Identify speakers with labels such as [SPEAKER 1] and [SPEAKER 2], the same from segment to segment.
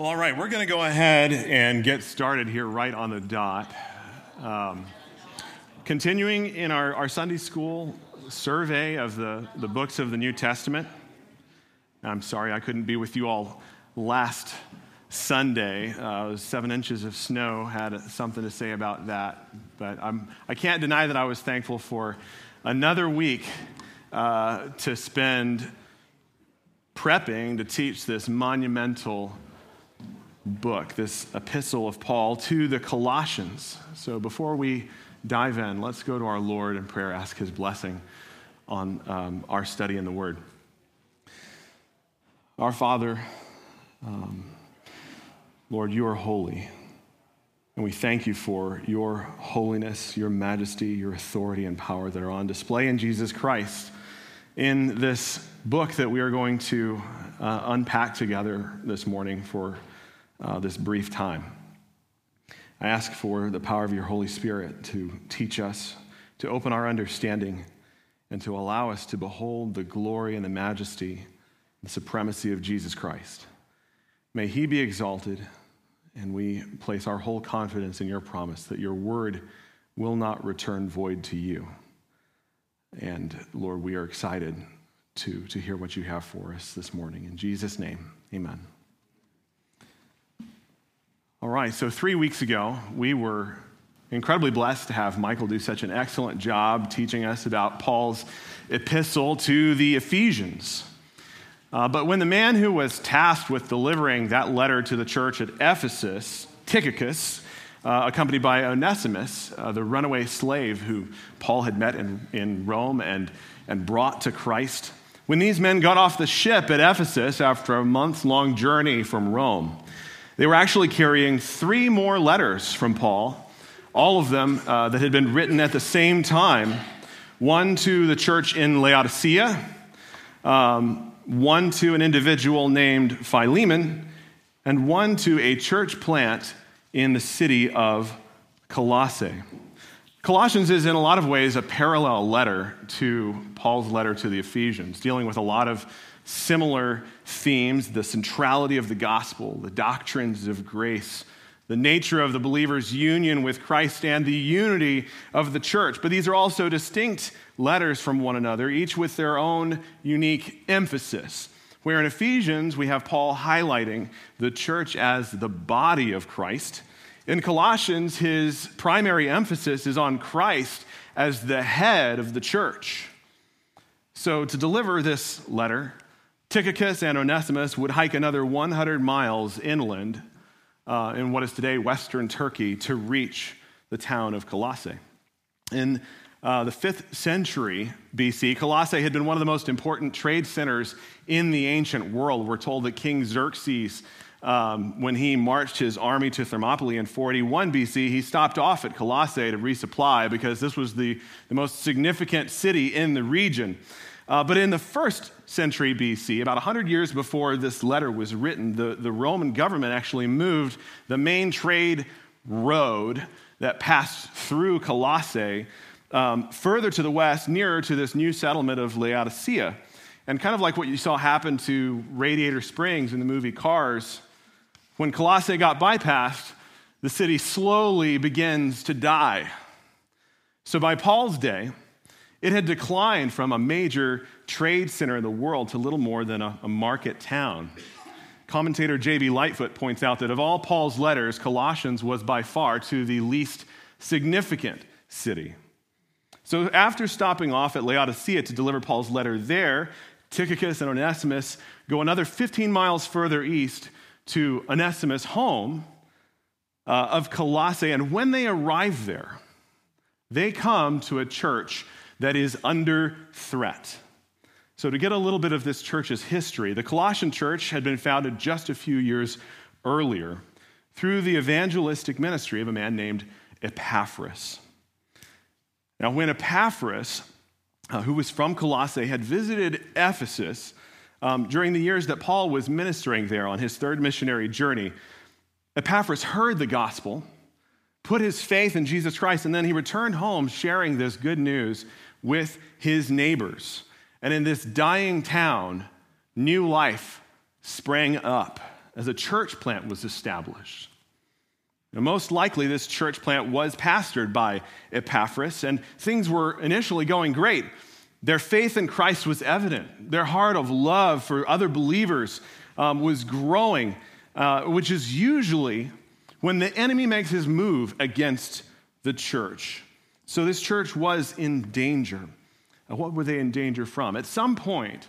[SPEAKER 1] Well, all right, we're going to go ahead and get started here right on the dot. Um, continuing in our, our Sunday school survey of the, the books of the New Testament. I'm sorry I couldn't be with you all last Sunday. Uh, seven inches of snow had something to say about that. But I'm, I can't deny that I was thankful for another week uh, to spend prepping to teach this monumental book, this epistle of Paul to the Colossians. So before we dive in, let's go to our Lord in prayer, ask his blessing on um, our study in the Word. Our Father, um, Lord, you are holy. And we thank you for your holiness, your majesty, your authority, and power that are on display in Jesus Christ. In this book that we are going to uh, unpack together this morning for uh, this brief time. I ask for the power of your Holy Spirit to teach us, to open our understanding, and to allow us to behold the glory and the majesty, the supremacy of Jesus Christ. May he be exalted, and we place our whole confidence in your promise that your word will not return void to you. And Lord, we are excited to, to hear what you have for us this morning. In Jesus' name, amen. All right, so three weeks ago, we were incredibly blessed to have Michael do such an excellent job teaching us about Paul's epistle to the Ephesians. Uh, but when the man who was tasked with delivering that letter to the church at Ephesus, Tychicus, uh, accompanied by Onesimus, uh, the runaway slave who Paul had met in, in Rome and, and brought to Christ, when these men got off the ship at Ephesus after a month long journey from Rome, they were actually carrying three more letters from Paul, all of them uh, that had been written at the same time one to the church in Laodicea, um, one to an individual named Philemon, and one to a church plant in the city of Colossae. Colossians is in a lot of ways a parallel letter to Paul's letter to the Ephesians, dealing with a lot of similar themes the centrality of the gospel, the doctrines of grace, the nature of the believer's union with Christ, and the unity of the church. But these are also distinct letters from one another, each with their own unique emphasis. Where in Ephesians, we have Paul highlighting the church as the body of Christ. In Colossians, his primary emphasis is on Christ as the head of the church. So, to deliver this letter, Tychicus and Onesimus would hike another 100 miles inland uh, in what is today Western Turkey to reach the town of Colossae. In uh, the fifth century BC, Colossae had been one of the most important trade centers in the ancient world. We're told that King Xerxes, um, when he marched his army to Thermopylae in 41 BC, he stopped off at Colossae to resupply because this was the, the most significant city in the region. Uh, but in the first century BC, about 100 years before this letter was written, the, the Roman government actually moved the main trade road that passed through Colossae um, further to the west, nearer to this new settlement of Laodicea. And kind of like what you saw happen to Radiator Springs in the movie Cars, when Colossae got bypassed, the city slowly begins to die. So by Paul's day, it had declined from a major trade center in the world to little more than a, a market town. Commentator J.B. Lightfoot points out that of all Paul's letters, Colossians was by far to the least significant city. So after stopping off at Laodicea to deliver Paul's letter there, Tychicus and Onesimus go another 15 miles further east to Onesimus' home uh, of Colossae. And when they arrive there, they come to a church that is under threat. So, to get a little bit of this church's history, the Colossian church had been founded just a few years earlier through the evangelistic ministry of a man named Epaphras. Now, when Epaphras, uh, who was from Colossae, had visited Ephesus um, during the years that Paul was ministering there on his third missionary journey, Epaphras heard the gospel, put his faith in Jesus Christ, and then he returned home sharing this good news with his neighbors. And in this dying town, new life sprang up. as a church plant was established. Now, most likely, this church plant was pastored by Epaphras, and things were initially going great. Their faith in Christ was evident. Their heart of love for other believers um, was growing, uh, which is usually when the enemy makes his move against the church. So this church was in danger. What were they in danger from? At some point,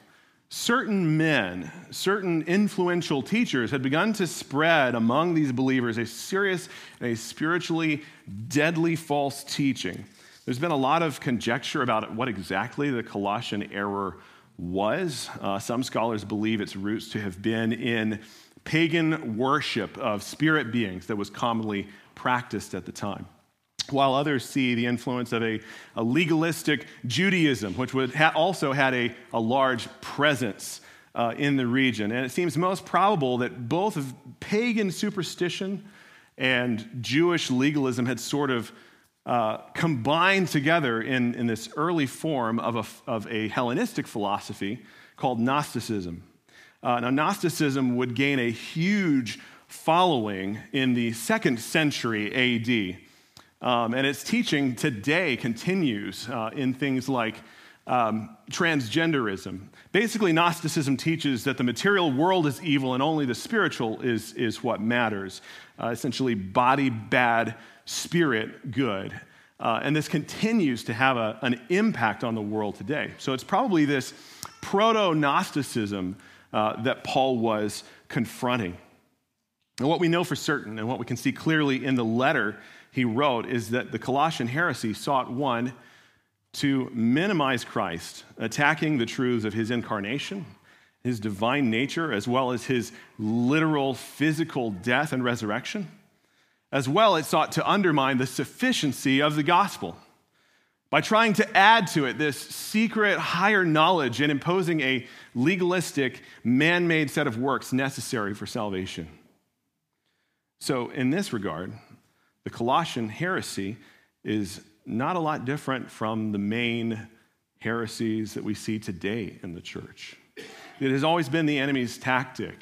[SPEAKER 1] certain men, certain influential teachers had begun to spread among these believers a serious and a spiritually deadly false teaching. There's been a lot of conjecture about what exactly the Colossian error was. Uh, some scholars believe its roots to have been in pagan worship of spirit beings that was commonly practiced at the time while others see the influence of a, a legalistic Judaism, which ha- also had a, a large presence uh, in the region. And it seems most probable that both of pagan superstition and Jewish legalism had sort of uh, combined together in, in this early form of a, of a Hellenistic philosophy called Gnosticism. Uh, now, Gnosticism would gain a huge following in the second century AD. Um, and its teaching today continues uh, in things like um, transgenderism. Basically, Gnosticism teaches that the material world is evil and only the spiritual is, is what matters. Uh, essentially, body bad, spirit good. Uh, and this continues to have a, an impact on the world today. So it's probably this proto Gnosticism uh, that Paul was confronting. And what we know for certain, and what we can see clearly in the letter he wrote is that the Colossian heresy sought one, to minimize Christ, attacking the truths of his incarnation, his divine nature, as well as his literal physical death and resurrection. As well, it sought to undermine the sufficiency of the gospel by trying to add to it this secret higher knowledge and imposing a legalistic, man made set of works necessary for salvation. So, in this regard, the Colossian heresy is not a lot different from the main heresies that we see today in the church. It has always been the enemy's tactic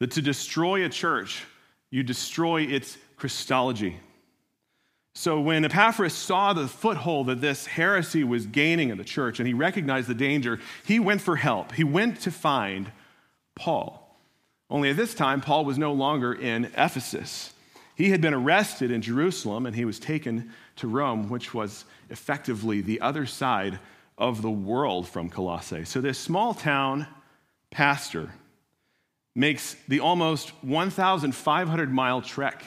[SPEAKER 1] that to destroy a church, you destroy its Christology. So when Epaphras saw the foothold that this heresy was gaining in the church and he recognized the danger, he went for help. He went to find Paul. Only at this time, Paul was no longer in Ephesus. He had been arrested in Jerusalem and he was taken to Rome, which was effectively the other side of the world from Colossae. So this small town pastor makes the almost 1,500 mile trek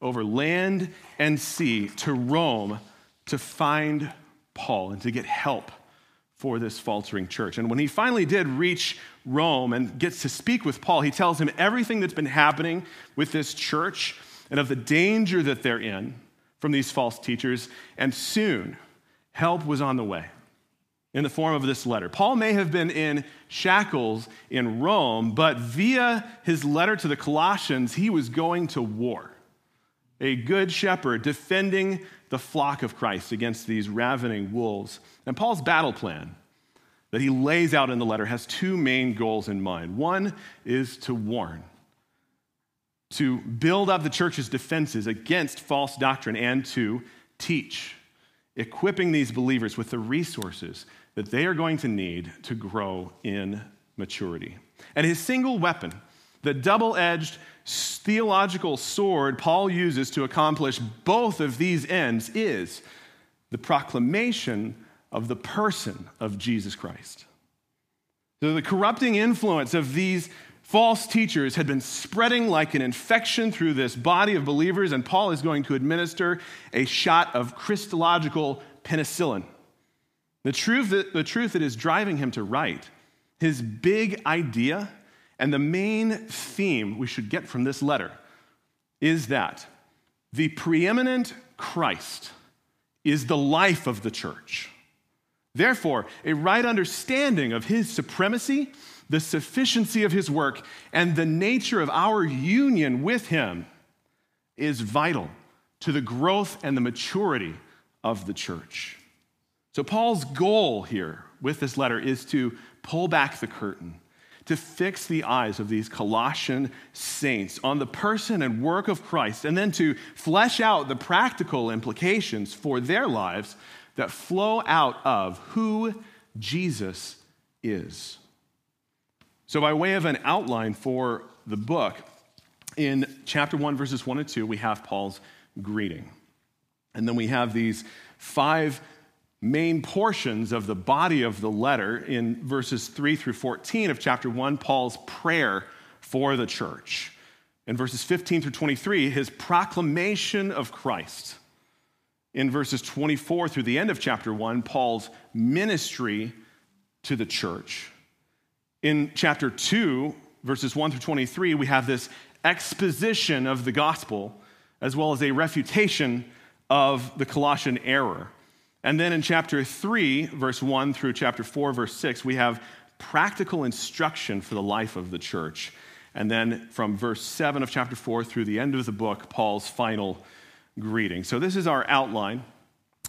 [SPEAKER 1] over land and sea to Rome to find Paul and to get help for this faltering church. And when he finally did reach Rome and gets to speak with Paul, he tells him everything that's been happening with this church and of the danger that they're in from these false teachers. And soon, help was on the way in the form of this letter. Paul may have been in shackles in Rome, but via his letter to the Colossians, he was going to war. A good shepherd defending the flock of Christ against these ravening wolves. And Paul's battle plan that he lays out in the letter has two main goals in mind. One is to warn, to build up the church's defenses against false doctrine and to teach, equipping these believers with the resources that they are going to need to grow in maturity. And his single weapon, the double edged theological sword Paul uses to accomplish both of these ends, is the proclamation of the person of Jesus Christ. So, the corrupting influence of these False teachers had been spreading like an infection through this body of believers, and Paul is going to administer a shot of Christological penicillin. The truth that, the truth that is driving him to write, his big idea, and the main theme we should get from this letter is that the preeminent Christ is the life of the church. Therefore, a right understanding of his supremacy the sufficiency of his work, and the nature of our union with him is vital to the growth and the maturity of the church. So, Paul's goal here with this letter is to pull back the curtain, to fix the eyes of these Colossian saints on the person and work of Christ, and then to flesh out the practical implications for their lives that flow out of who Jesus is. So, by way of an outline for the book, in chapter 1, verses 1 and 2, we have Paul's greeting. And then we have these five main portions of the body of the letter in verses 3 through 14 of chapter 1, Paul's prayer for the church. In verses 15 through 23, his proclamation of Christ. In verses 24 through the end of chapter 1, Paul's ministry to the church. In chapter 2, verses 1 through 23, we have this exposition of the gospel as well as a refutation of the Colossian error. And then in chapter 3, verse 1 through chapter 4, verse 6, we have practical instruction for the life of the church. And then from verse 7 of chapter 4 through the end of the book, Paul's final greeting. So this is our outline.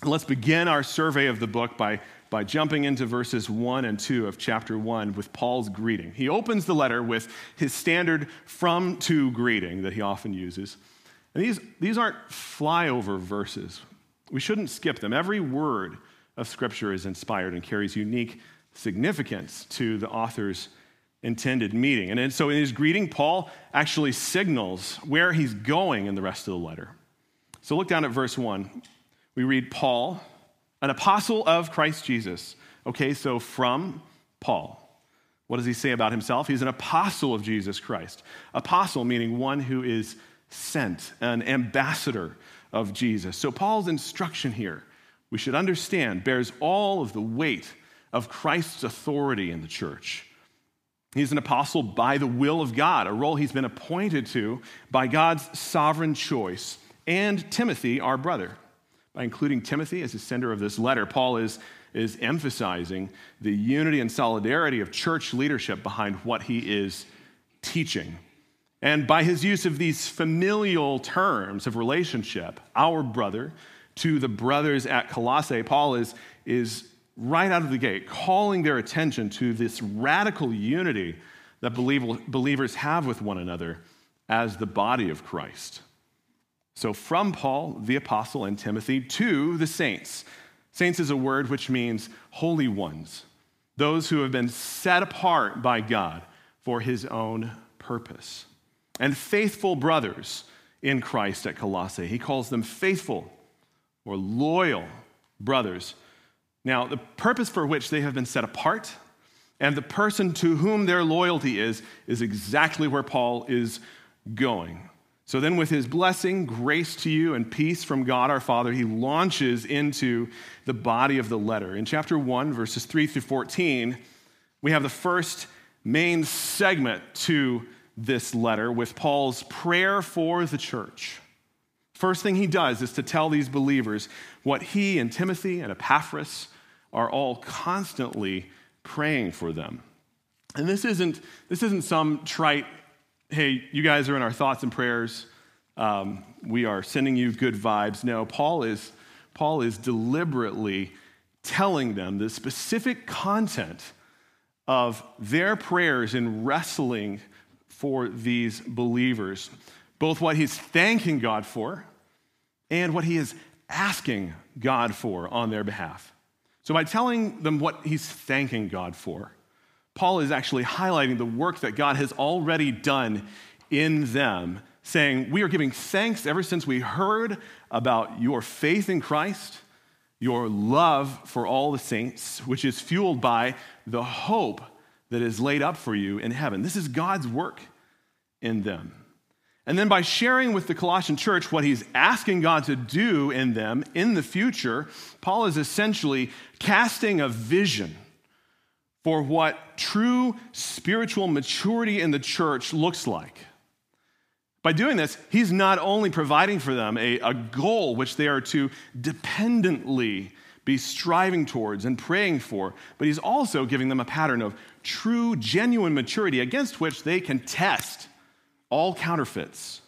[SPEAKER 1] Let's begin our survey of the book by, by jumping into verses 1 and 2 of chapter 1 with Paul's greeting. He opens the letter with his standard from to greeting that he often uses. And these, these aren't flyover verses. We shouldn't skip them. Every word of Scripture is inspired and carries unique significance to the author's intended meaning. And so in his greeting, Paul actually signals where he's going in the rest of the letter. So look down at verse 1. We read, Paul, an apostle of Christ Jesus. Okay, so from Paul. What does he say about himself? He's an apostle of Jesus Christ. Apostle meaning one who is sent, an ambassador of Jesus. So, Paul's instruction here, we should understand, bears all of the weight of Christ's authority in the church. He's an apostle by the will of God, a role he's been appointed to by God's sovereign choice. And Timothy, our brother. By including Timothy as the sender of this letter, Paul is, is emphasizing the unity and solidarity of church leadership behind what he is teaching. And by his use of these familial terms of relationship, our brother to the brothers at Colossae, Paul is, is right out of the gate calling their attention to this radical unity that believers have with one another as the body of Christ. So, from Paul, the apostle, and Timothy to the saints. Saints is a word which means holy ones, those who have been set apart by God for his own purpose and faithful brothers in Christ at Colossae. He calls them faithful or loyal brothers. Now, the purpose for which they have been set apart and the person to whom their loyalty is, is exactly where Paul is going. So then, with his blessing, grace to you, and peace from God our Father, he launches into the body of the letter. In chapter 1, verses 3 through 14, we have the first main segment to this letter with Paul's prayer for the church. First thing he does is to tell these believers what he and Timothy and Epaphras are all constantly praying for them. And this isn't, this isn't some trite, hey, you guys are in our thoughts and prayers. Um, we are sending you good vibes. No, Paul is, Paul is deliberately telling them the specific content of their prayers in wrestling for these believers, both what he's thanking God for and what he is asking God for on their behalf. So, by telling them what he's thanking God for, Paul is actually highlighting the work that God has already done in them, saying, We are giving thanks ever since we heard about your faith in Christ, your love for all the saints, which is fueled by the hope that is laid up for you in heaven. This is God's work in them. And then by sharing with the Colossian church what he's asking God to do in them in the future, Paul is essentially casting a vision for what true spiritual maturity in the church looks like. By doing this, he's not only providing for them a, a goal which they are to dependently be striving towards and praying for, but he's also giving them a pattern of true, genuine maturity against which they can test all counterfeits.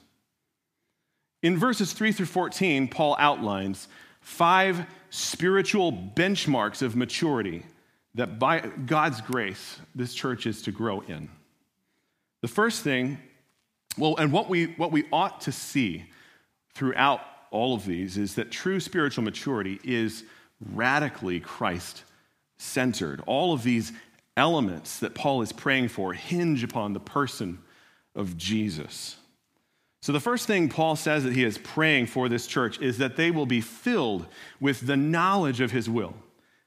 [SPEAKER 1] In verses 3 through 14, Paul outlines five spiritual benchmarks of maturity that by God's grace this church is to grow in. The first thing, well, and what we, what we ought to see throughout all of these is that true spiritual maturity is radically Christ centered. All of these elements that Paul is praying for hinge upon the person of Jesus. So, the first thing Paul says that he is praying for this church is that they will be filled with the knowledge of his will.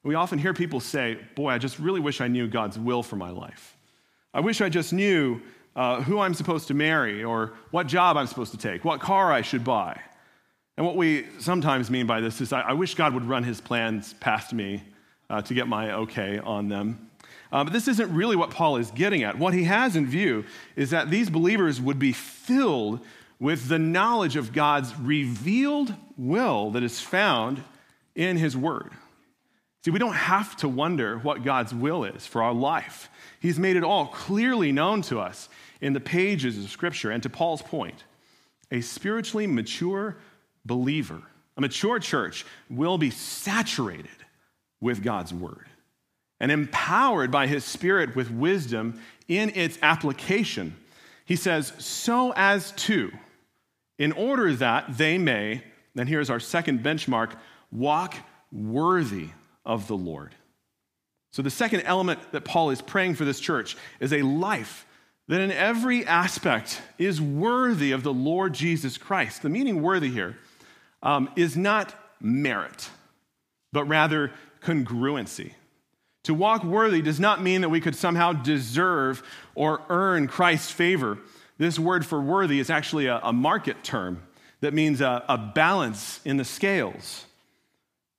[SPEAKER 1] We often hear people say, Boy, I just really wish I knew God's will for my life. I wish I just knew uh, who I'm supposed to marry, or what job I'm supposed to take, what car I should buy. And what we sometimes mean by this is, I, I wish God would run his plans past me uh, to get my okay on them. Uh, but this isn't really what Paul is getting at. What he has in view is that these believers would be filled with the knowledge of God's revealed will that is found in His Word. See, we don't have to wonder what God's will is for our life. He's made it all clearly known to us in the pages of Scripture. And to Paul's point, a spiritually mature believer, a mature church, will be saturated with God's Word and empowered by His Spirit with wisdom in its application. He says, so as to in order that they may, and here's our second benchmark, walk worthy of the Lord. So, the second element that Paul is praying for this church is a life that in every aspect is worthy of the Lord Jesus Christ. The meaning worthy here um, is not merit, but rather congruency. To walk worthy does not mean that we could somehow deserve or earn Christ's favor. This word for worthy is actually a, a market term that means a, a balance in the scales.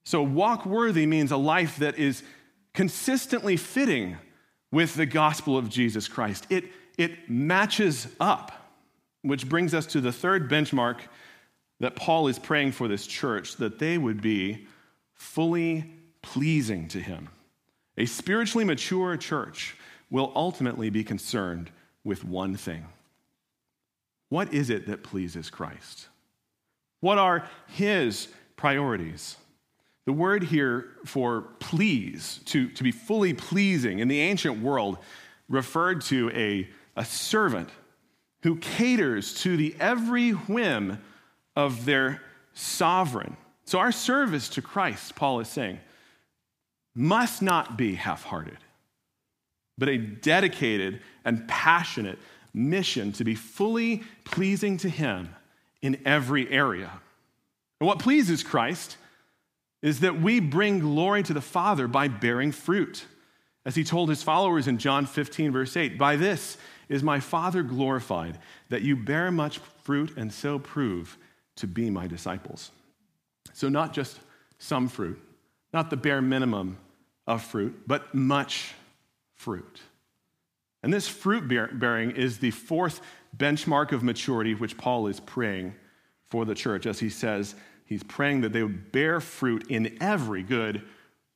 [SPEAKER 1] So, walk worthy means a life that is consistently fitting with the gospel of Jesus Christ. It, it matches up, which brings us to the third benchmark that Paul is praying for this church that they would be fully pleasing to him. A spiritually mature church will ultimately be concerned with one thing what is it that pleases Christ? What are his priorities? The word here for please, to, to be fully pleasing in the ancient world, referred to a, a servant who caters to the every whim of their sovereign. So, our service to Christ, Paul is saying, must not be half hearted, but a dedicated and passionate mission to be fully pleasing to Him in every area. And what pleases Christ is that we bring glory to the Father by bearing fruit. As he told his followers in John 15, verse 8, by this is my Father glorified, that you bear much fruit and so prove to be my disciples. So, not just some fruit, not the bare minimum of fruit, but much fruit. And this fruit bearing is the fourth benchmark of maturity which Paul is praying for the church as he says he's praying that they would bear fruit in every good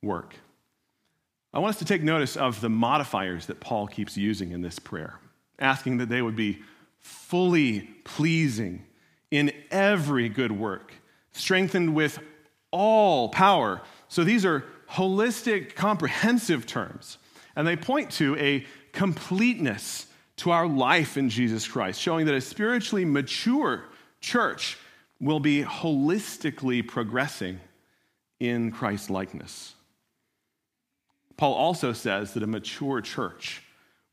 [SPEAKER 1] work. I want us to take notice of the modifiers that Paul keeps using in this prayer, asking that they would be fully pleasing in every good work, strengthened with all power. So these are holistic, comprehensive terms, and they point to a completeness to our life in Jesus Christ, showing that a spiritually mature church will be holistically progressing in Christ likeness. Paul also says that a mature church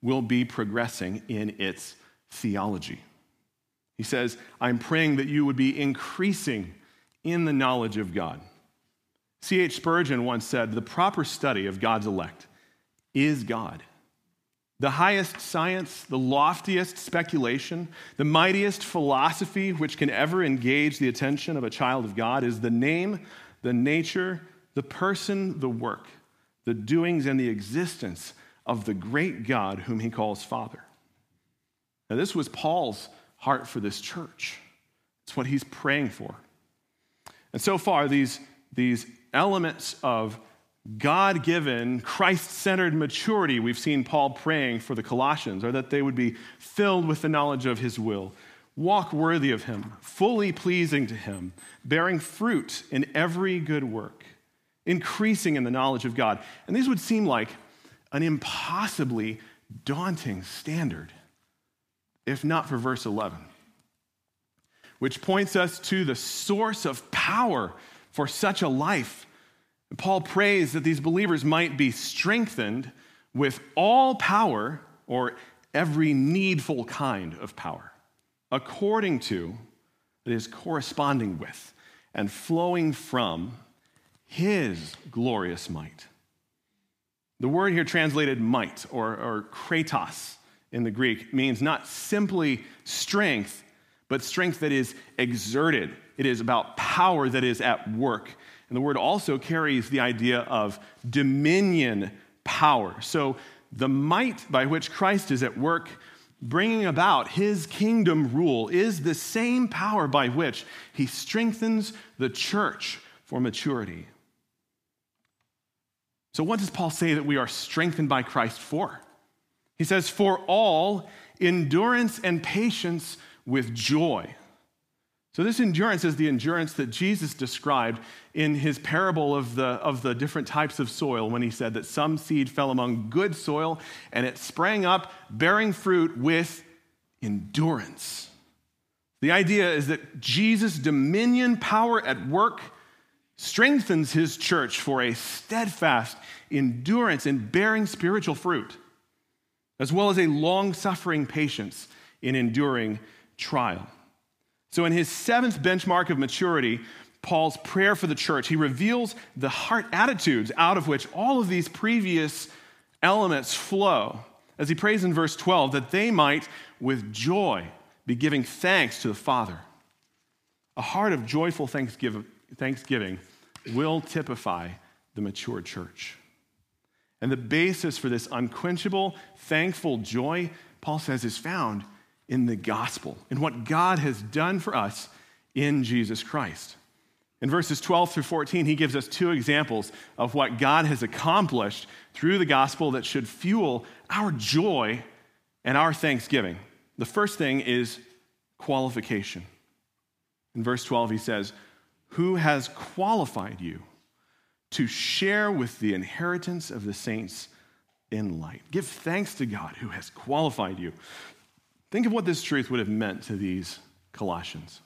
[SPEAKER 1] will be progressing in its theology. He says, I'm praying that you would be increasing in the knowledge of God. C.H. Spurgeon once said, The proper study of God's elect is God. The highest science, the loftiest speculation, the mightiest philosophy which can ever engage the attention of a child of God is the name, the nature, the person, the work, the doings, and the existence of the great God whom he calls Father. Now, this was Paul's heart for this church. It's what he's praying for. And so far, these, these elements of God given, Christ centered maturity we've seen Paul praying for the Colossians, or that they would be filled with the knowledge of his will, walk worthy of him, fully pleasing to him, bearing fruit in every good work, increasing in the knowledge of God. And these would seem like an impossibly daunting standard. if not for verse 11, which points us to the source of power for such a life. Paul prays that these believers might be strengthened with all power or every needful kind of power, according to, that is, corresponding with and flowing from his glorious might. The word here translated might or, or kratos in the Greek means not simply strength, but strength that is exerted. It is about power that is at work. And the word also carries the idea of dominion power. So the might by which Christ is at work bringing about his kingdom rule is the same power by which he strengthens the church for maturity. So, what does Paul say that we are strengthened by Christ for? He says, For all endurance and patience with joy. So, this endurance is the endurance that Jesus described in his parable of the, of the different types of soil when he said that some seed fell among good soil and it sprang up, bearing fruit with endurance. The idea is that Jesus' dominion power at work strengthens his church for a steadfast endurance in bearing spiritual fruit, as well as a long suffering patience in enduring trial. So, in his seventh benchmark of maturity, Paul's prayer for the church, he reveals the heart attitudes out of which all of these previous elements flow. As he prays in verse 12, that they might with joy be giving thanks to the Father. A heart of joyful thanksgiving will typify the mature church. And the basis for this unquenchable, thankful joy, Paul says, is found in the gospel, in what God has done for us in Jesus Christ. In verses 12 through 14, he gives us two examples of what God has accomplished through the gospel that should fuel our joy and our thanksgiving. The first thing is qualification. In verse 12, he says, who has qualified you to share with the inheritance of the saints in light. Give thanks to God who has qualified you. Think of what this truth would have meant to these Colossians.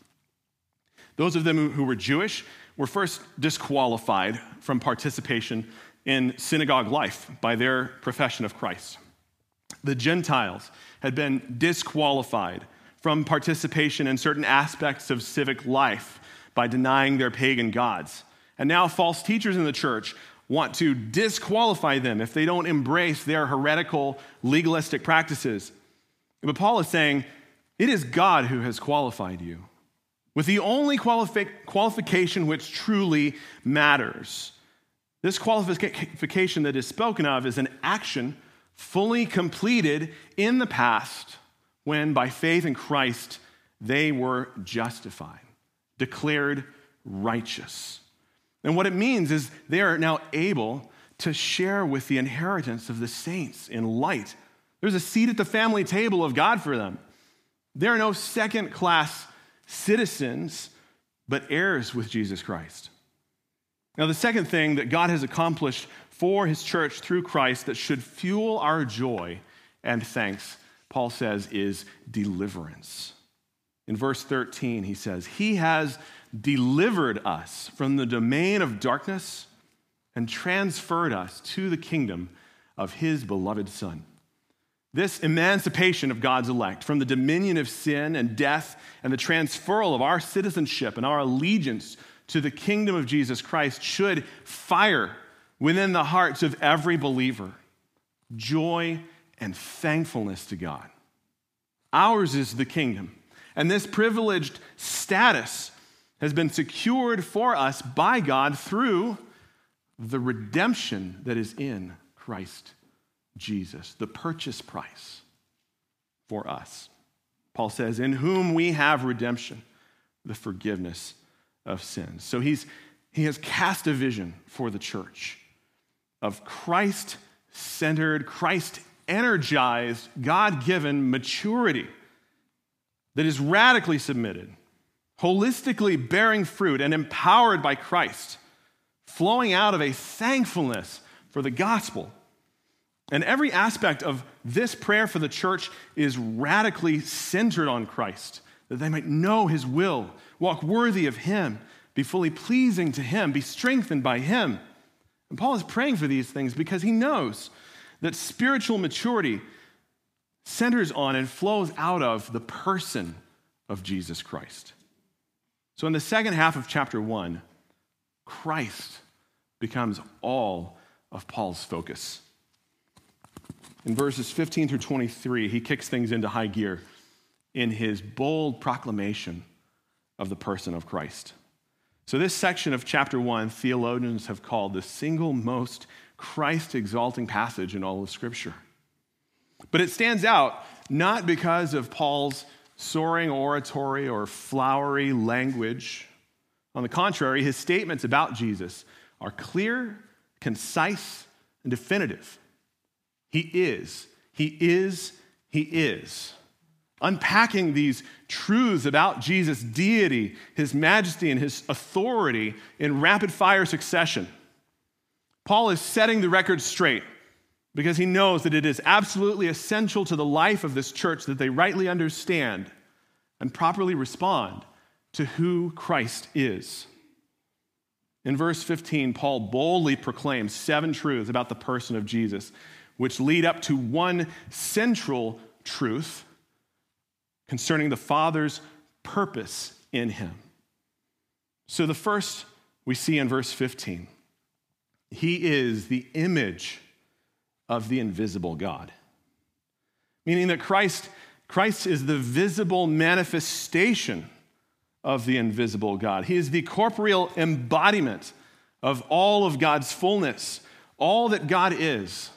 [SPEAKER 1] Those of them who were Jewish were first disqualified from participation in synagogue life by their profession of Christ. The Gentiles had been disqualified from participation in certain aspects of civic life by denying their pagan gods. And now false teachers in the church want to disqualify them if they don't embrace their heretical, legalistic practices. But Paul is saying, it is God who has qualified you with the only qualifi- qualification which truly matters. This qualification that is spoken of is an action fully completed in the past when, by faith in Christ, they were justified declared righteous. And what it means is they are now able to share with the inheritance of the saints in light. There's a seat at the family table of God for them. They are no second class citizens, but heirs with Jesus Christ. Now, the second thing that God has accomplished for his church through Christ that should fuel our joy and thanks, Paul says, is deliverance. In verse 13, he says, He has delivered us from the domain of darkness and transferred us to the kingdom of His beloved Son. This emancipation of God's elect from the dominion of sin and death and the transferal of our citizenship and our allegiance to the kingdom of Jesus Christ should fire within the hearts of every believer joy and thankfulness to God. Ours is the kingdom and this privileged status has been secured for us by God through the redemption that is in Christ Jesus, the purchase price for us. Paul says, In whom we have redemption, the forgiveness of sins. So he's, he has cast a vision for the church of Christ centered, Christ energized, God given maturity that is radically submitted, holistically bearing fruit, and empowered by Christ, flowing out of a thankfulness for the gospel. And every aspect of this prayer for the church is radically centered on Christ, that they might know his will, walk worthy of him, be fully pleasing to him, be strengthened by him. And Paul is praying for these things because he knows that spiritual maturity centers on and flows out of the person of Jesus Christ. So, in the second half of chapter one, Christ becomes all of Paul's focus. In verses 15 through 23, he kicks things into high gear in his bold proclamation of the person of Christ. So, this section of chapter 1, theologians have called the single most Christ exalting passage in all of Scripture. But it stands out not because of Paul's soaring oratory or flowery language. On the contrary, his statements about Jesus are clear, concise, and definitive. He is, He is, He is. Unpacking these truths about Jesus' deity, His majesty, and His authority in rapid fire succession. Paul is setting the record straight because he knows that it is absolutely essential to the life of this church that they rightly understand and properly respond to who Christ is. In verse 15, Paul boldly proclaims seven truths about the person of Jesus, which lead up to one central truth concerning the Father's purpose in him. So the first we see in verse 15 He is the image of the invisible God. Meaning that Christ, Christ is the visible manifestation of the invisible God. He is the corporeal embodiment of all of God's fullness. All that God is,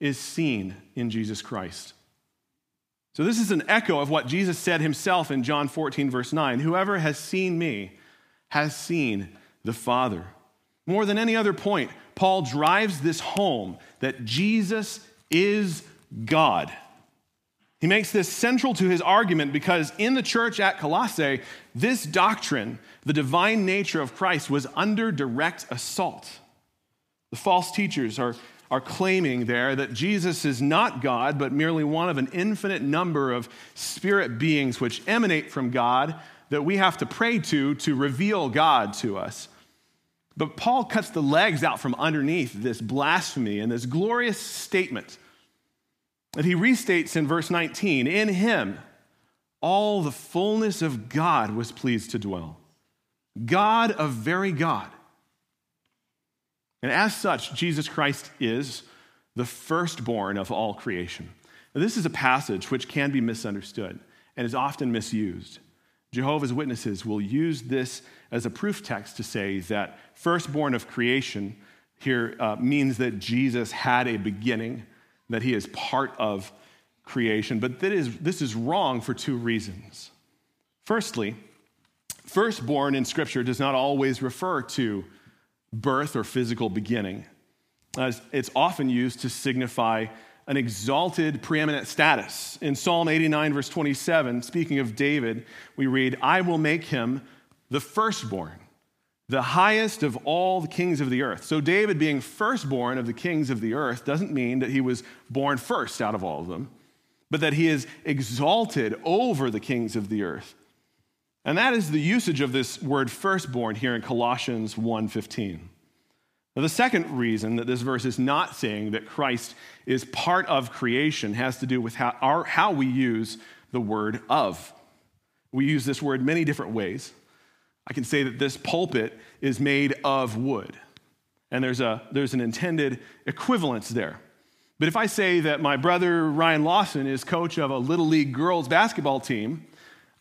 [SPEAKER 1] is seen in Jesus Christ. So, this is an echo of what Jesus said himself in John 14, verse 9 Whoever has seen me has seen the Father. More than any other point, Paul drives this home that Jesus is God. He makes this central to his argument because in the church at Colossae, this doctrine, the divine nature of Christ, was under direct assault. The false teachers are, are claiming there that Jesus is not God, but merely one of an infinite number of spirit beings which emanate from God that we have to pray to to reveal God to us. But Paul cuts the legs out from underneath this blasphemy and this glorious statement that he restates in verse 19 In him, all the fullness of God was pleased to dwell. God of very God. And as such, Jesus Christ is the firstborn of all creation. Now, this is a passage which can be misunderstood and is often misused. Jehovah's Witnesses will use this as a proof text to say that firstborn of creation here uh, means that Jesus had a beginning, that he is part of creation. But that is, this is wrong for two reasons. Firstly, firstborn in Scripture does not always refer to birth or physical beginning. As it's often used to signify an exalted, preeminent status. In Psalm 89, verse 27, speaking of David, we read, I will make him the firstborn, the highest of all the kings of the earth. So, David being firstborn of the kings of the earth doesn't mean that he was born first out of all of them, but that he is exalted over the kings of the earth. And that is the usage of this word firstborn here in Colossians 1:15. Now, the second reason that this verse is not saying that Christ is part of creation has to do with how, our, how we use the word of. We use this word many different ways. I can say that this pulpit is made of wood, and there's, a, there's an intended equivalence there. But if I say that my brother Ryan Lawson is coach of a Little League girls basketball team,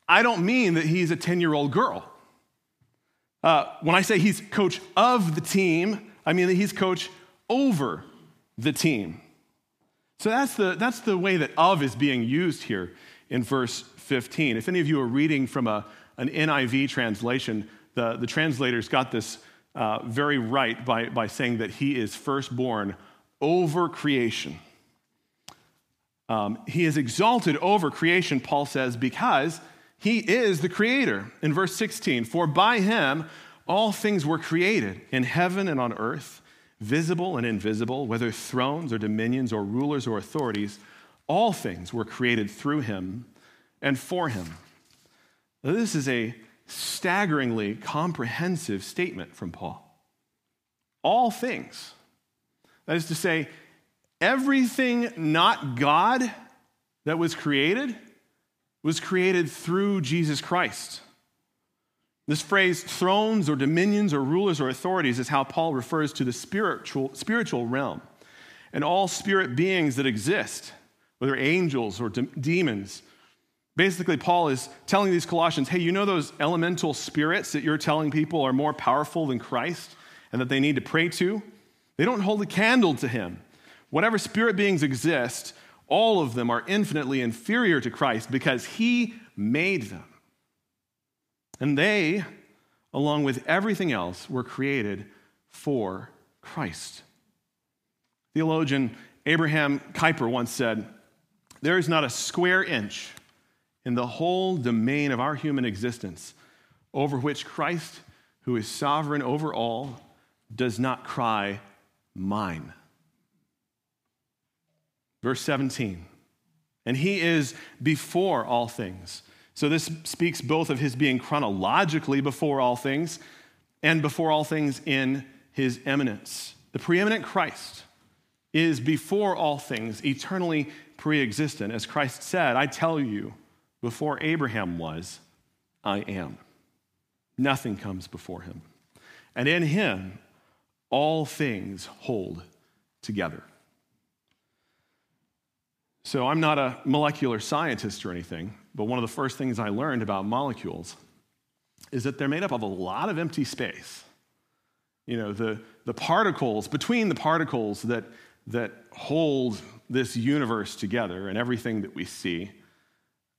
[SPEAKER 1] I don't mean that he's a 10 year old girl. Uh, when I say he's coach of the team, I mean that he's coach over the team. So that's the, that's the way that of is being used here in verse 15. If any of you are reading from a, an NIV translation, the, the translators got this uh, very right by, by saying that he is firstborn over creation. Um, he is exalted over creation, Paul says, because he is the creator. In verse 16, for by him all things were created in heaven and on earth, visible and invisible, whether thrones or dominions or rulers or authorities, all things were created through him and for him. Now, this is a staggeringly comprehensive statement from Paul. All things. That is to say, everything not God that was created was created through Jesus Christ. This phrase, thrones or dominions or rulers or authorities, is how Paul refers to the spiritual, spiritual realm and all spirit beings that exist, whether angels or de- demons. Basically, Paul is telling these Colossians hey, you know those elemental spirits that you're telling people are more powerful than Christ and that they need to pray to? They don't hold a candle to him. Whatever spirit beings exist, all of them are infinitely inferior to Christ because he made them. And they, along with everything else, were created for Christ. Theologian Abraham Kuyper once said, There is not a square inch in the whole domain of our human existence over which Christ, who is sovereign over all, does not cry, Mine. Verse 17, and he is before all things so this speaks both of his being chronologically before all things and before all things in his eminence. The preeminent Christ is before all things, eternally pre existent. As Christ said, I tell you, before Abraham was, I am. Nothing comes before him. And in him, all things hold together. So I'm not a molecular scientist or anything, but one of the first things I learned about molecules is that they're made up of a lot of empty space. You know, the, the particles, between the particles that, that hold this universe together and everything that we see,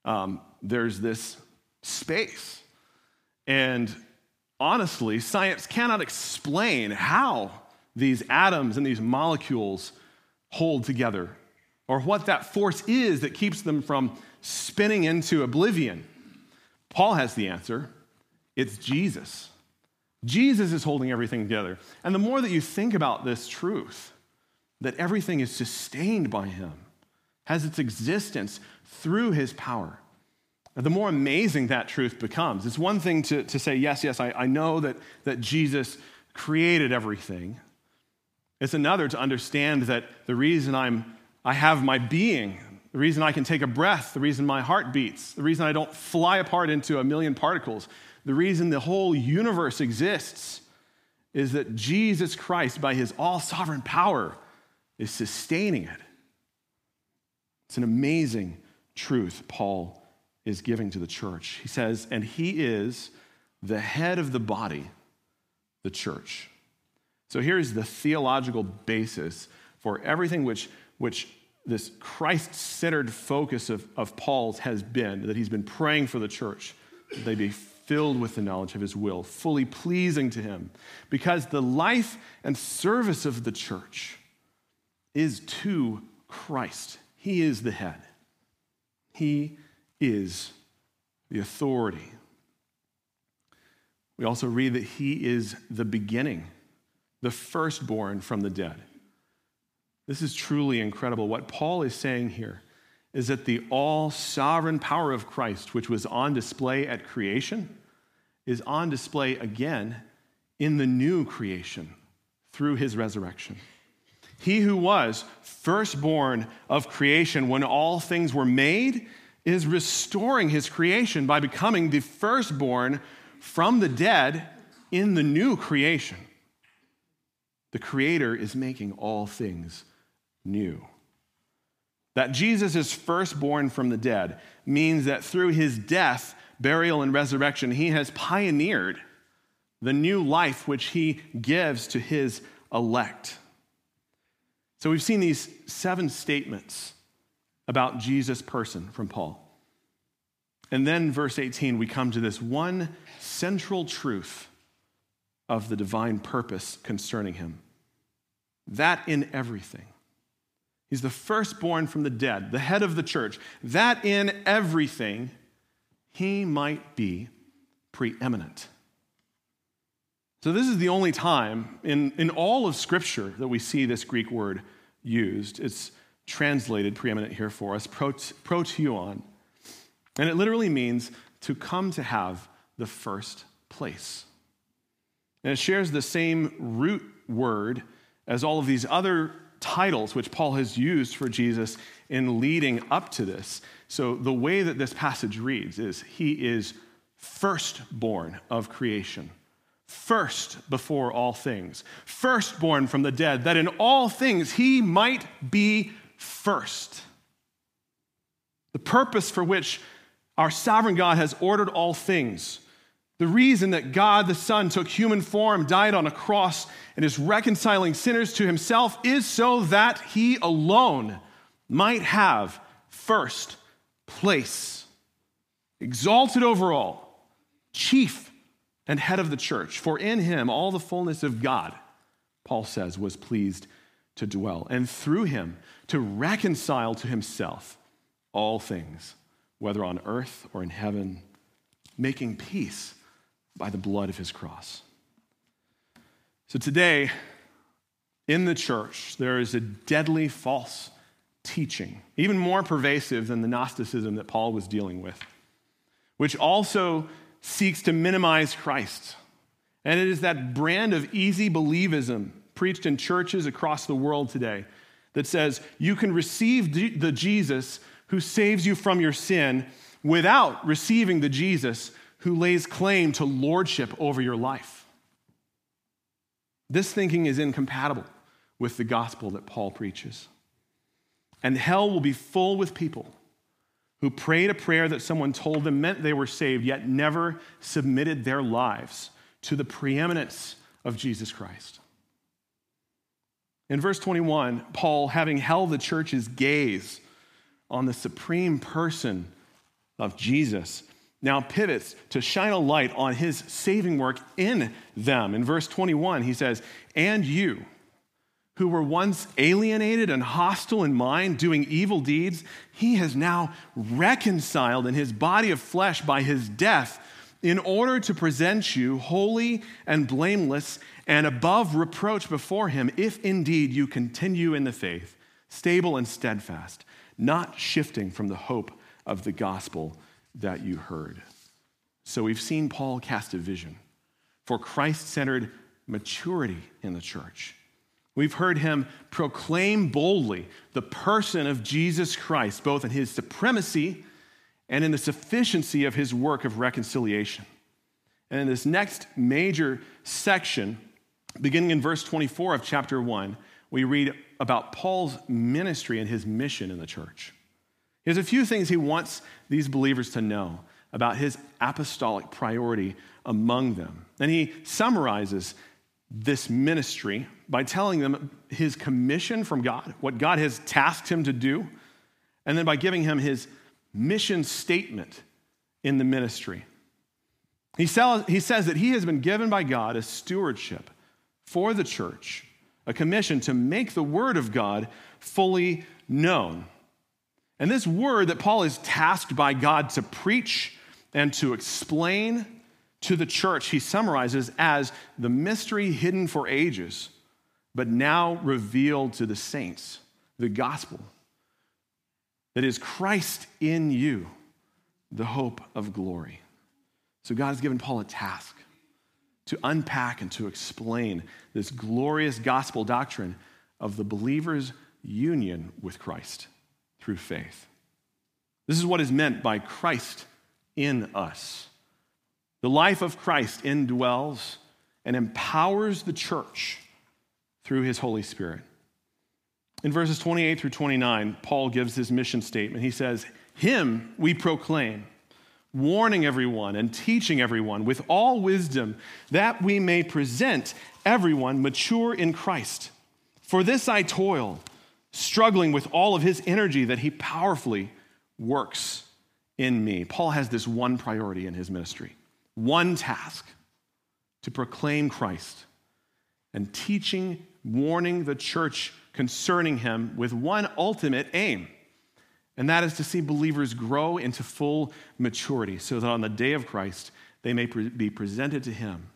[SPEAKER 1] um, there's this space. And honestly, science cannot explain how these atoms and these molecules hold together or what that force is that keeps them from spinning into oblivion? Paul has the answer it's Jesus. Jesus is holding everything together. And the more that you think about this truth, that everything is sustained by him, has its existence through his power, the more amazing that truth becomes. It's one thing to, to say, yes, yes, I, I know that, that Jesus created everything. It's another to understand that the reason I'm I have my being, the reason I can take a breath, the reason my heart beats, the reason I don't fly apart into a million particles, the reason the whole universe exists is that Jesus Christ, by his all sovereign power, is sustaining it. It's an amazing truth Paul is giving to the church. He says, and he is the head of the body, the church. So here's the theological basis for everything which which this Christ centered focus of, of Paul's has been, that he's been praying for the church, that they be filled with the knowledge of his will, fully pleasing to him. Because the life and service of the church is to Christ. He is the head, He is the authority. We also read that He is the beginning, the firstborn from the dead. This is truly incredible. What Paul is saying here is that the all sovereign power of Christ, which was on display at creation, is on display again in the new creation through his resurrection. He who was firstborn of creation when all things were made is restoring his creation by becoming the firstborn from the dead in the new creation. The Creator is making all things new. That Jesus is firstborn from the dead means that through his death, burial, and resurrection, he has pioneered the new life which he gives to his elect. So we've seen these seven statements about Jesus' person from Paul. And then, verse 18, we come to this one central truth of the divine purpose concerning him that in everything He's the firstborn from the dead, the head of the church, that in everything he might be preeminent. So, this is the only time in, in all of Scripture that we see this Greek word used. It's translated preeminent here for us, proteon. And it literally means to come to have the first place. And it shares the same root word as all of these other titles which Paul has used for Jesus in leading up to this. So the way that this passage reads is He is firstborn of creation, first before all things, firstborn from the dead, that in all things He might be first. The purpose for which our sovereign God has ordered all things. The reason that God the Son took human form, died on a cross, and is reconciling sinners to himself is so that he alone might have first place, exalted over all, chief and head of the church. For in him all the fullness of God, Paul says, was pleased to dwell, and through him to reconcile to himself all things, whether on earth or in heaven, making peace by the blood of his cross. So today, in the church, there is a deadly false teaching, even more pervasive than the Gnosticism that Paul was dealing with, which also seeks to minimize Christ. And it is that brand of easy believism preached in churches across the world today that says you can receive the Jesus who saves you from your sin without receiving the Jesus who lays claim to lordship over your life. This thinking is incompatible with the gospel that Paul preaches. And hell will be full with people who prayed a prayer that someone told them meant they were saved, yet never submitted their lives to the preeminence of Jesus Christ. In verse 21, Paul, having held the church's gaze on the supreme person of Jesus, now pivots to shine a light on his saving work in them. In verse 21, he says, And you, who were once alienated and hostile in mind, doing evil deeds, he has now reconciled in his body of flesh by his death in order to present you holy and blameless and above reproach before him, if indeed you continue in the faith, stable and steadfast, not shifting from the hope of the gospel that you heard. So we've seen Paul cast a vision for Christ centered maturity in the church. We've heard him proclaim boldly the person of Jesus Christ, both in his supremacy and in the sufficiency of his work of reconciliation. And in this next major section, beginning in verse 24 of chapter 1, we read about Paul's ministry and his mission in the church. He has a few things he wants these believers to know about his apostolic priority among them. And he summarizes this ministry by telling them his commission from God, what God has tasked him to do, and then by giving him his mission statement in the ministry. He, he says that he has been given by God a stewardship for the church, a commission to make the word of God fully known. And this word that Paul is tasked by God to preach and to explain to the church, he summarizes as the mystery hidden for ages, but now revealed to the saints, the gospel that is Christ in you, the hope of glory. So God has given Paul a task to unpack and to explain this glorious gospel doctrine of the believer's union with Christ through faith. This is what is meant by Christ in us. The life of Christ indwells and empowers the church through his Holy Spirit. In verses 28 through 29, Paul gives his mission statement. He says, Him we proclaim, warning everyone and teaching everyone with all wisdom, that we may present everyone mature in Christ. For this I toil, struggling with all of his energy that he powerfully works in me. Paul has this one priority in his ministry, one task to proclaim Christ and teaching, warning the church concerning him with one ultimate aim, and that is to see believers grow into full maturity so that on the day of Christ they may be presented to him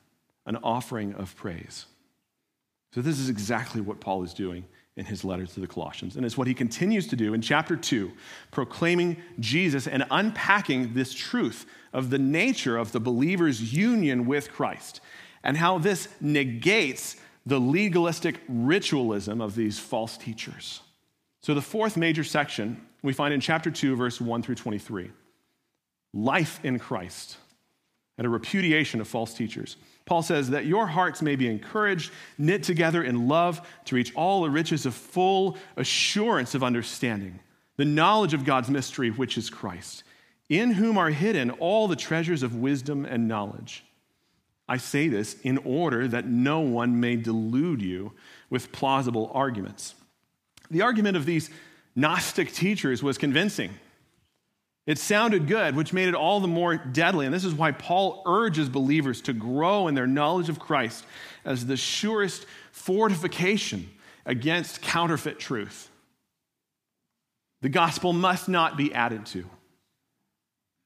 [SPEAKER 1] an offering of praise. So, this is exactly what Paul is doing in his letter to the Colossians. And it's what he continues to do in chapter 2, proclaiming Jesus and unpacking this truth of the nature of the believer's union with Christ and how this negates the legalistic ritualism of these false teachers. So, the fourth major section we find in chapter 2, verse 1 through 23 life in Christ and a repudiation of false teachers. Paul says that your hearts may be encouraged, knit together in love to reach all the riches of full assurance of understanding, the knowledge of God's mystery, which is Christ, in whom are hidden all the treasures of wisdom and knowledge. I say this in order that no one may delude you with plausible arguments. The argument of these Gnostic teachers was convincing. It sounded good, which made it all the more deadly. And this is why Paul urges believers to grow in their knowledge of Christ as the surest fortification against counterfeit truth. The gospel must not be added to.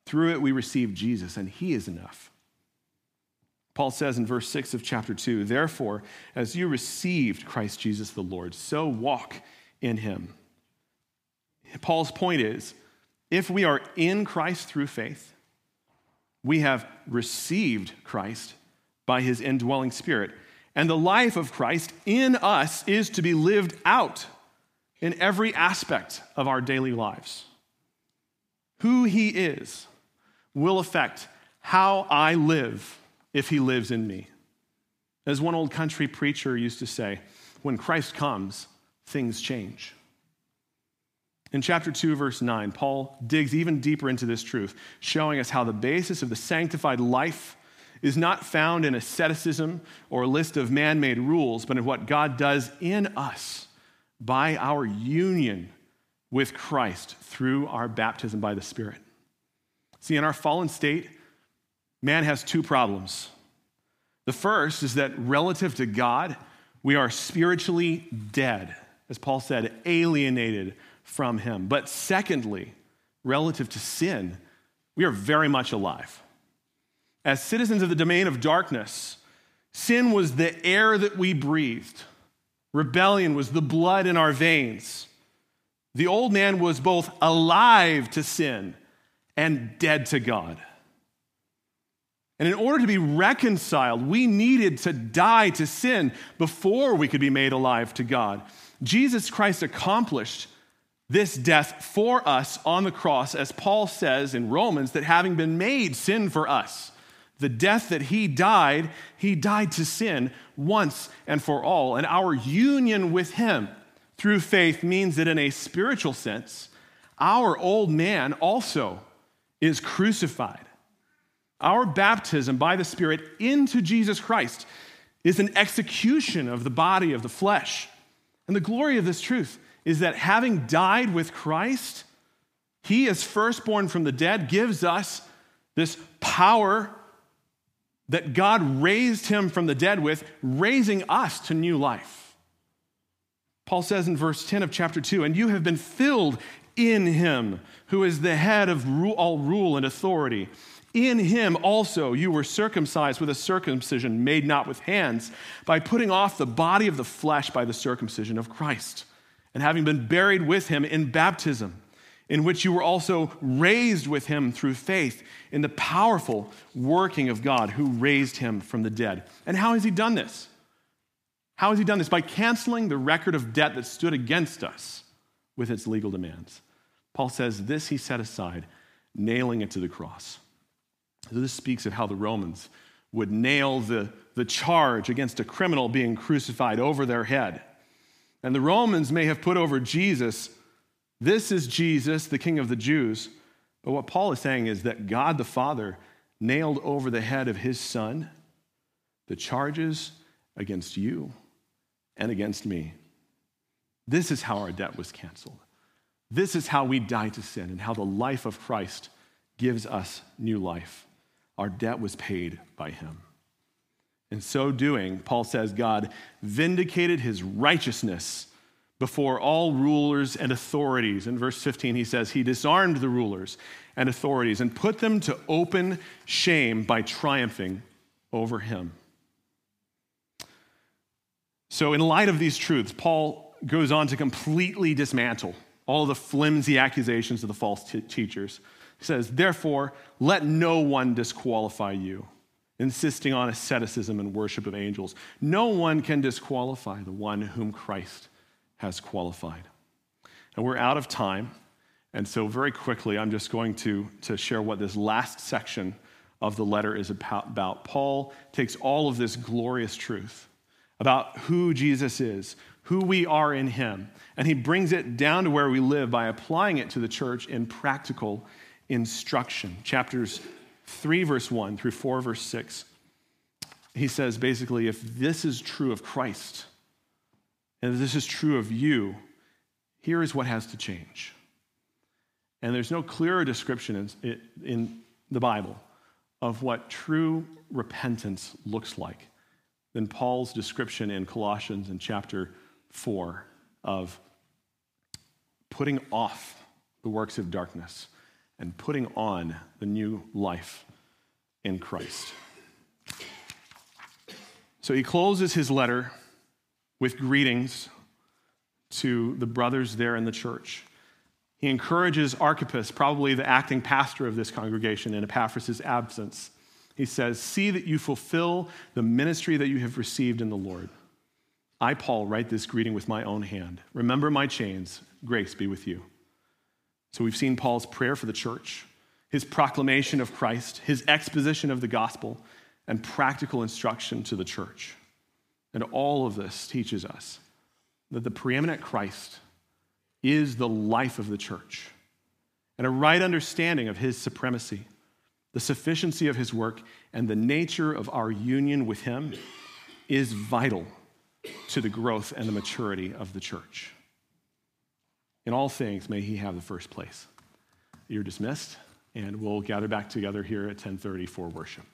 [SPEAKER 1] Through it, we receive Jesus, and he is enough. Paul says in verse 6 of chapter 2 Therefore, as you received Christ Jesus the Lord, so walk in him. Paul's point is if we are in Christ through faith, we have received Christ by his indwelling spirit. And the life of Christ in us is to be lived out in every aspect of our daily lives. Who he is will affect how I live if he lives in me. As one old country preacher used to say, when Christ comes, things change. In chapter 2, verse 9, Paul digs even deeper into this truth, showing us how the basis of the sanctified life is not found in asceticism or a list of man made rules, but in what God does in us by our union with Christ through our baptism by the Spirit. See, in our fallen state, man has two problems. The first is that relative to God, we are spiritually dead, as Paul said, alienated from him. But secondly, relative to sin, we are very much alive. As citizens of the domain of darkness, sin was the air that we breathed, rebellion was the blood in our veins. The old man was both alive to sin and dead to God. And in order to be reconciled, we needed to die to sin before we could be made alive to God. Jesus Christ accomplished this death for us on the cross, as Paul says in Romans, that having been made sin for us, the death that he died, he died to sin once and for all. And our union with him through faith means that in a spiritual sense, our old man also is crucified. Our baptism by the Spirit into Jesus Christ is an execution of the body of the flesh. And the glory of this truth is that having died with Christ, he, as firstborn from the dead, gives us this power that God raised him from the dead with, raising us to new life. Paul says in verse 10 of chapter 2 And you have been filled in him, who is the head of all rule and authority. In him also you were circumcised with a circumcision made not with hands, by putting off the body of the flesh by the circumcision of Christ and having been buried with him in baptism, in which you were also raised with him through faith in the powerful working of God who raised him from the dead. And how has he done this? How has he done this? By canceling the record of debt that stood against us with its legal demands. Paul says, This he set aside, nailing it to the cross. So this speaks of how the Romans would nail the, the charge against a criminal being crucified over their head and the Romans may have put over Jesus, this is Jesus, the King of the Jews. But what Paul is saying is that God the Father nailed over the head of his Son the charges against you and against me. This is how our debt was canceled. This is how we die to sin and how the life of Christ gives us new life. Our debt was paid by him. In so doing, Paul says God vindicated his righteousness before all rulers and authorities. In verse 15, he says, He disarmed the rulers and authorities and put them to open shame by triumphing over him. So, in light of these truths, Paul goes on to completely dismantle all the flimsy accusations of the false t- teachers. He says, Therefore, let no one disqualify you, insisting on asceticism and worship of angels. No one can disqualify the one whom Christ has qualified. And we're out of time. And so, very quickly, I'm just going to, to share what this last section of the letter is about. Paul takes all of this glorious truth about who Jesus is, who we are in him, and he brings it down to where we live by applying it to the church in practical instruction. Chapters 3, verse 1 through 4, verse 6. He says basically, if this is true of Christ, and if this is true of you, here is what has to change. And there's no clearer description in, in the Bible of what true repentance looks like than Paul's description in Colossians in chapter 4 of putting off the works of darkness and putting on the new life in Christ. So he closes his letter with greetings to the brothers there in the church. He encourages Archippus, probably the acting pastor of this congregation in Epaphras' absence. He says, See that you fulfill the ministry that you have received in the Lord. I, Paul, write this greeting with my own hand. Remember my chains. Grace be with you. So we've seen Paul's prayer for the church, his proclamation of Christ, his exposition of the gospel, and practical instruction to the church. And all of this teaches us that the preeminent Christ is the life of the church. And a right understanding of his supremacy, the sufficiency of his work, and the nature of our union with him is vital to the growth and the maturity of the church. In all things, may he have the first place. You're dismissed, and we'll gather back together here at 10:30 for worship.